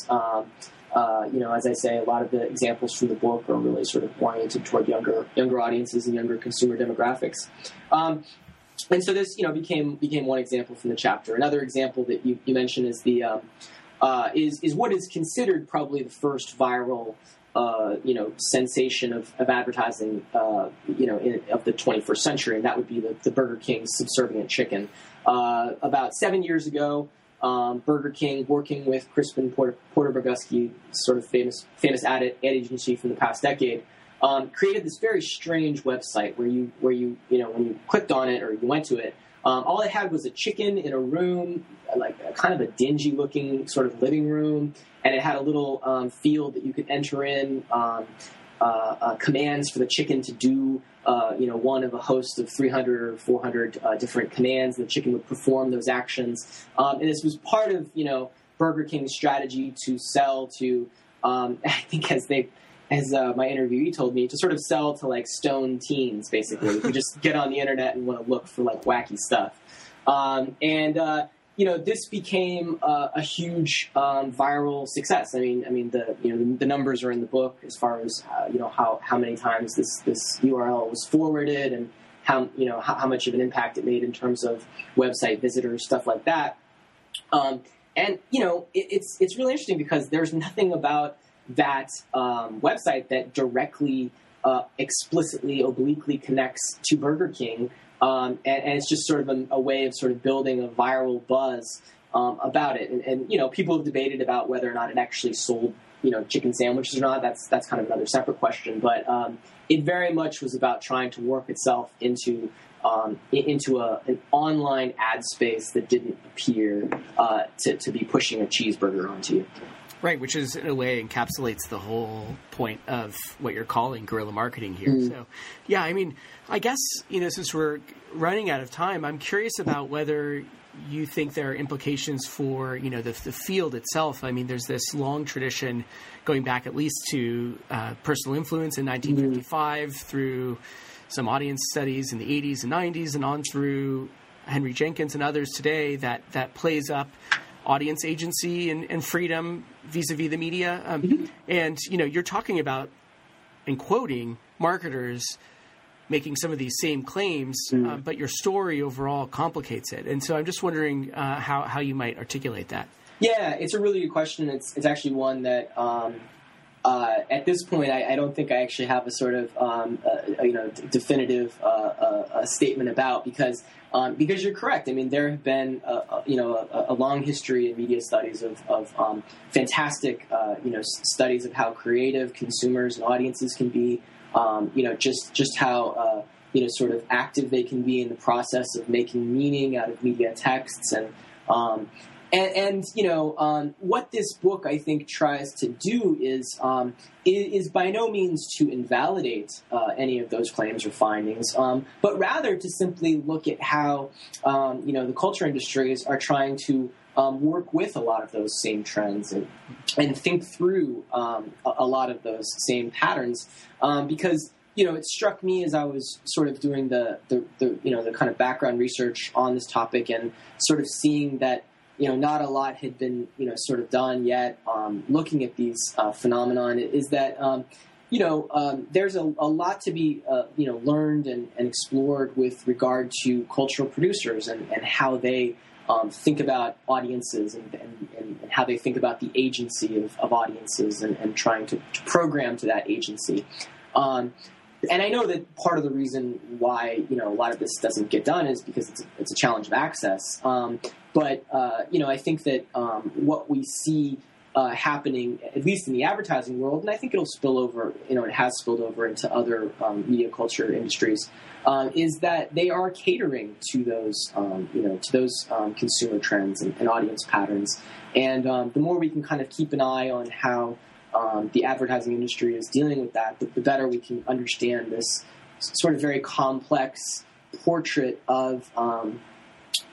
Uh, you know, as I say, a lot of the examples from the book are really sort of oriented toward younger younger audiences and younger consumer demographics. Um, and so this, you know, became became one example from the chapter. Another example that you, you mentioned is the um, uh, is is what is considered probably the first viral. Uh, you know, sensation of, of advertising, uh, you know, in, of the 21st century, and that would be the, the Burger King subservient chicken. Uh, about seven years ago, um, Burger King, working with Crispin Porter, Porter sort of famous famous ad, ad agency from the past decade, um, created this very strange website where you where you you know when you clicked on it or you went to it, um, all it had was a chicken in a room, like a, kind of a dingy looking sort of living room, and it had a little um, field that you could enter in um, commands for the chicken to do uh, you know, one of a host of 300 or 400 uh, different commands. The chicken would perform those actions, um, and this was part of you know Burger King's strategy to sell to. Um, I think as they, as uh, my interviewee told me, to sort of sell to like stone teens, basically, who just get on the internet and want to look for like wacky stuff. Um, and uh, you know, this became uh, a huge um, viral success. I mean, I mean, the you know the, the numbers are in the book as far as uh, you know how how many times this this URL was forwarded and how you know how, how much of an impact it made in terms of website visitors, stuff like that. Um, and you know, it, it's it's really interesting because there's nothing about that um, website that directly, uh, explicitly, obliquely connects to Burger King um, and, and, it's just sort of a, a, way of sort of building a viral buzz um, about it. And, and, you know, people have debated about whether or not it actually sold, you know, chicken sandwiches or not. That's that's kind of another separate question. But um, it very much was about trying to work itself into um, into a, an online ad space that didn't appear uh, to, to be pushing a cheeseburger onto you. Right, which is in a way encapsulates the whole point of what you're calling guerrilla marketing here. Mm. So, yeah, I mean, I guess you know since we're running out of time, I'm curious about whether you think there are implications for you know the, the field itself. I mean, there's this long tradition going back at least to uh, personal influence in 1955 mm. through some audience studies in the 80s and 90s, and on through Henry Jenkins and others today that that plays up audience agency and, and freedom vis-a-vis the media. Um, mm-hmm. And you know, you're talking about and quoting marketers making some of these same claims, mm-hmm. uh, but your story overall complicates it. And so I'm just wondering uh, how how you might articulate that. Yeah, it's a really good question. It's it's actually one that. Um, uh, at this point, I, I, don't think I actually have a sort of um, you know definitive uh, uh, statement about because um, because you're correct. I mean, there have been a you know a, a, long history in media studies of, of um, fantastic uh, you know studies of how creative consumers and audiences can be. Um, you know, just just how uh, you know sort of active they can be in the process of making meaning out of media texts and um, and, and, you know um, what this book I think tries to do is um, is, is, by no means to invalidate uh, any of those claims or findings, um, but rather to simply look at how um, you know the culture industries are trying to um, work with a lot of those same trends and and think through um, a, a, lot of those same patterns because you know, it struck me as I was sort of doing the, the, the, you know the kind of background research on this topic and sort of seeing that you know, not a lot had been, you know, sort of done yet um, looking at these uh, phenomenon is that, um, you know, um, there's a, a, lot to be, uh, you know, learned and, and, explored with regard to cultural producers and, and how they um, think about audiences and, and, how they think about the agency of, of audiences and, trying to, to, program to that agency. And I know that part of the reason why you know a lot of this doesn't get done is because it's a, it's a challenge of access. Um, but uh, you know, I think that um, what we see uh, happening, at least in the advertising world, and I think it'll spill over. You know, it has spilled over into other um, media culture industries. Uh, is that they are catering to those, um, you know, to those um, consumer trends and, and, audience patterns, and um, the more we can kind of keep an eye on how um, the advertising industry is dealing with that, the, the, better we can understand this sort of very complex portrait of, um,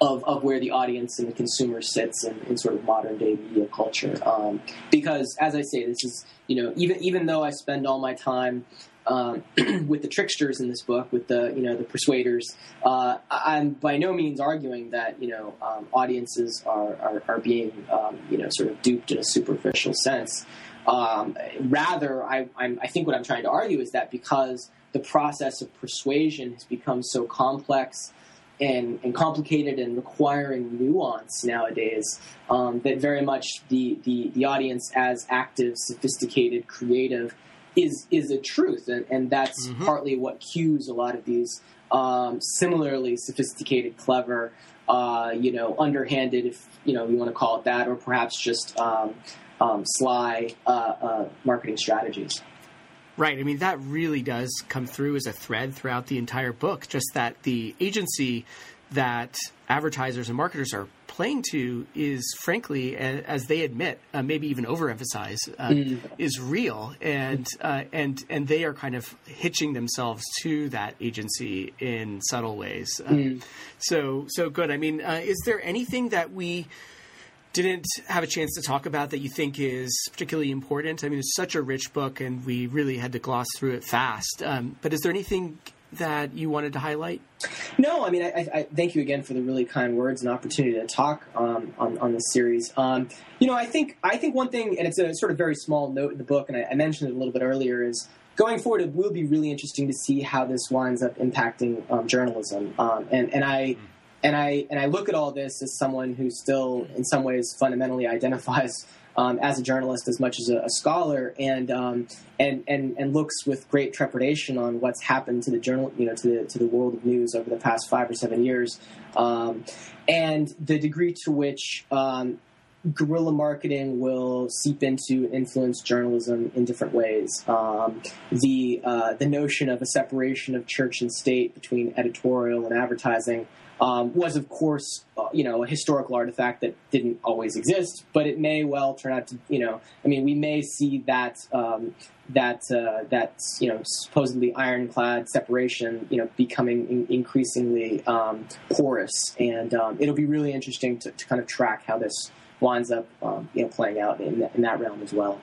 of, of where the audience and the consumer sits in, in sort of modern day media culture. Um, because, as I say, this is you know even even though I spend all my time um, with the tricksters in this book, with the you know the persuaders. Uh, I'm by no means arguing that you know um, audiences are are, are being um, you know sort of duped in a superficial sense. Um, rather, I, I, think what I'm trying to argue is that because the process of persuasion has become so complex and, and complicated and requiring nuance nowadays, um, that very much the, the, the audience, as active, sophisticated, creative, is is a truth, and, and that's mm-hmm. partly what cues a lot of these um, similarly sophisticated, clever, uh, you know, underhanded, if you know you want to call it that, or perhaps just um, um, sly uh, uh, marketing strategies. Right. I mean, that really does come through as a thread throughout the entire book. Just that the agency that advertisers and marketers are playing to is, frankly, as they admit, uh, maybe even overemphasize, uh, mm. is real, and uh, and and they are kind of hitching themselves to that agency in subtle ways. Uh, mm. So so good. I mean, uh, is there anything that we didn't have a chance to talk about that you think is particularly important? I mean, it's such a rich book, and we really had to gloss through it fast. Um, but is there anything that you wanted to highlight? No, I mean, I, I, thank you again for the really kind words and opportunity to talk um, on, on this series. Um, you know, I think I think one thing, and it's a sort of very small note in the book, and I, I mentioned it a little bit earlier, is going forward, it will be really interesting to see how this winds up impacting um, journalism. Um, and and I. And I and I look at all this as someone who still, in some ways, fundamentally identifies um, as a journalist as much as a, a scholar, and um, and and and looks with great trepidation on what's happened to the journal, you know, to the to the world of news over the past five or seven years, um, and the degree to which um, guerrilla marketing will seep into influence journalism in different ways. Um, the uh, the notion of a separation of church and state between editorial and advertising um, was, of course, uh, you know, a historical artifact that didn't always exist, but it may well turn out to, you know, I mean, we may see that um, that uh, that you know supposedly ironclad separation, you know, becoming in- increasingly um, porous, and um, it'll be really interesting to, to, kind of track how this winds up, um, you know, playing out in, in that realm as well.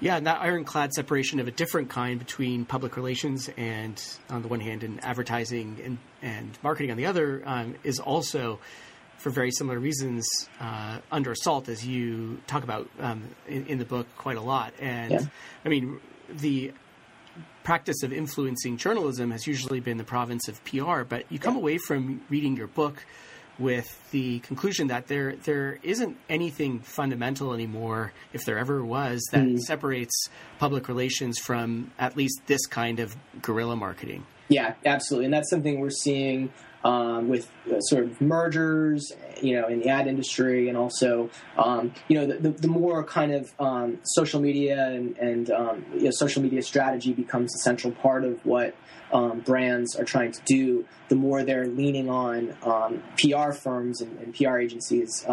Yeah, and that ironclad separation of a different kind between public relations and, on the one hand, and advertising and, and marketing on the other um, is also, for very similar reasons, uh, under assault, as you talk about um, in, in, the book quite a lot. And yeah. I mean, the practice of influencing journalism has usually been the province of PR, but you come yeah. away from reading your book with the conclusion that there there isn't anything fundamental anymore, if there ever was, that mm. separates public relations from at least this kind of guerrilla marketing. Yeah, absolutely, and that's something we're seeing um, with uh, sort of mergers, you know, in the ad industry, and also, um, you know, the, the, more kind of um, social media and, and um, you know, social media strategy becomes a central part of what um, brands are trying to do, the more they're leaning on um, PR firms and, and PR agencies,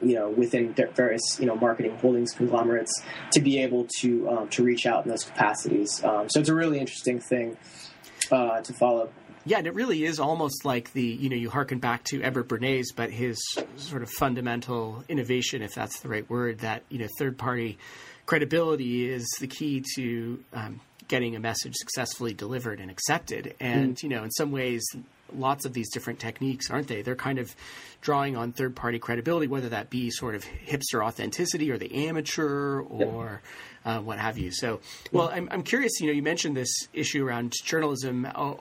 you know, within various you know marketing holdings conglomerates to be able to to reach out in those capacities. so it's a really interesting thing uh, to follow. Yeah, and it really is almost like the you know you harken back to Edward Bernays, but his sort of fundamental innovation, if that's the right word, that you know third party credibility is the key to um, getting a message successfully delivered and accepted. And, mm. you know, in some ways, lots of these different techniques, aren't they? They're kind of drawing on third party credibility, whether that be sort of hipster authenticity or the amateur or uh, what have you. So, well, I'm, I'm curious, you know, you mentioned this issue around journalism. Uh,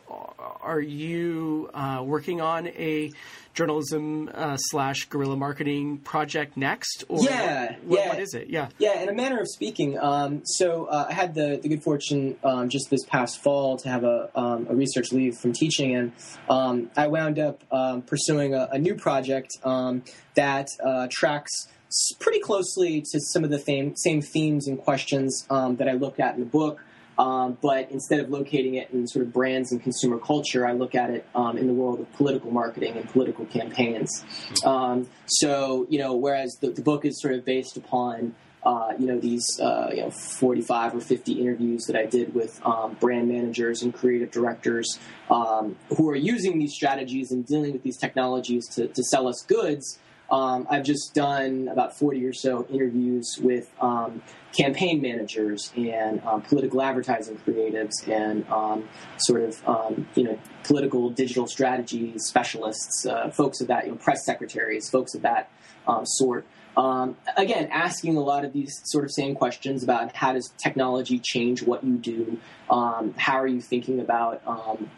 are you uh, working on a journalism uh, slash guerrilla marketing project next? Or yeah, what, yeah. what is it? Yeah. Yeah, in a manner of speaking. Um, so uh, I had the, the good fortune um, just this past fall to have a, um, a research leave from teaching, and um, I wound up um, pursuing a, a, new project um, that uh, tracks pretty closely to some of the same, same themes and questions that I looked at in the book. Um, but instead of locating it in sort of brands and consumer culture, I look at it um, in the world of political marketing and political campaigns. Um, so, you know, whereas the, the, book is sort of based upon, uh, you know, these, uh, you know, 45 or 50 interviews that I did with um, brand managers and creative directors um, who are using these strategies and dealing with these technologies to, to sell us goods. Um, I've just done about 40 or so interviews with um, campaign managers and um, political advertising creatives and um, sort of um, you know political digital strategy specialists, uh, folks of that, you know, press secretaries, folks of that um, sort. again, asking a lot of these sort of same questions about how does technology change what you do? how are you thinking about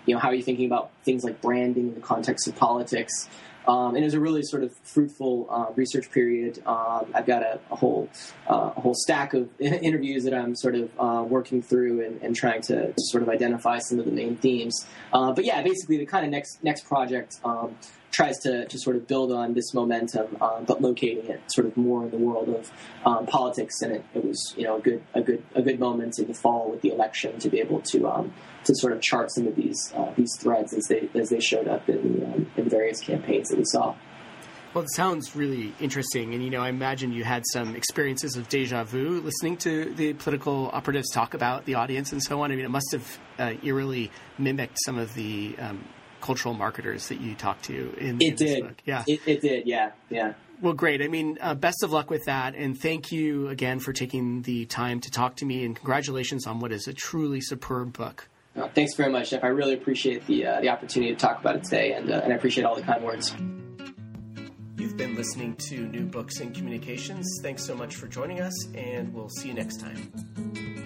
you know how are you thinking about things like branding in the context of politics? Um, and it was a really sort of fruitful uh, research period. Um, I've got a, a whole uh, a whole stack of interviews that I'm sort of uh, working through and, and, trying to, to, sort of identify some of the main themes. Uh, but yeah, basically the kind of next next project um, tries to, to sort of build on this momentum, um, but locating it sort of more in the world of um, politics. And it, it, was you know a good a good a good moment in the fall with the election to be able to um, to sort of chart some of these uh, these threads as they as they showed up in um, in various campaigns that we saw. Well, it sounds really interesting, and you know, I imagine you had some experiences of deja vu listening to the political operatives talk about the audience and so on. I mean, it must have uh, eerily mimicked some of the um, cultural marketers that you talked to in, it in did. Yeah, it, it, did. Yeah, yeah. Well, great. I mean, uh, best of luck with that, and thank you again for taking the time to talk to me. And congratulations on what is a truly superb book. Uh, thanks very much, Jeff. I really appreciate the uh, the opportunity to talk about it today, and uh, and I appreciate all the kind words. You've been listening to New Books in Communications. Thanks so much for joining us, and we'll see you next time.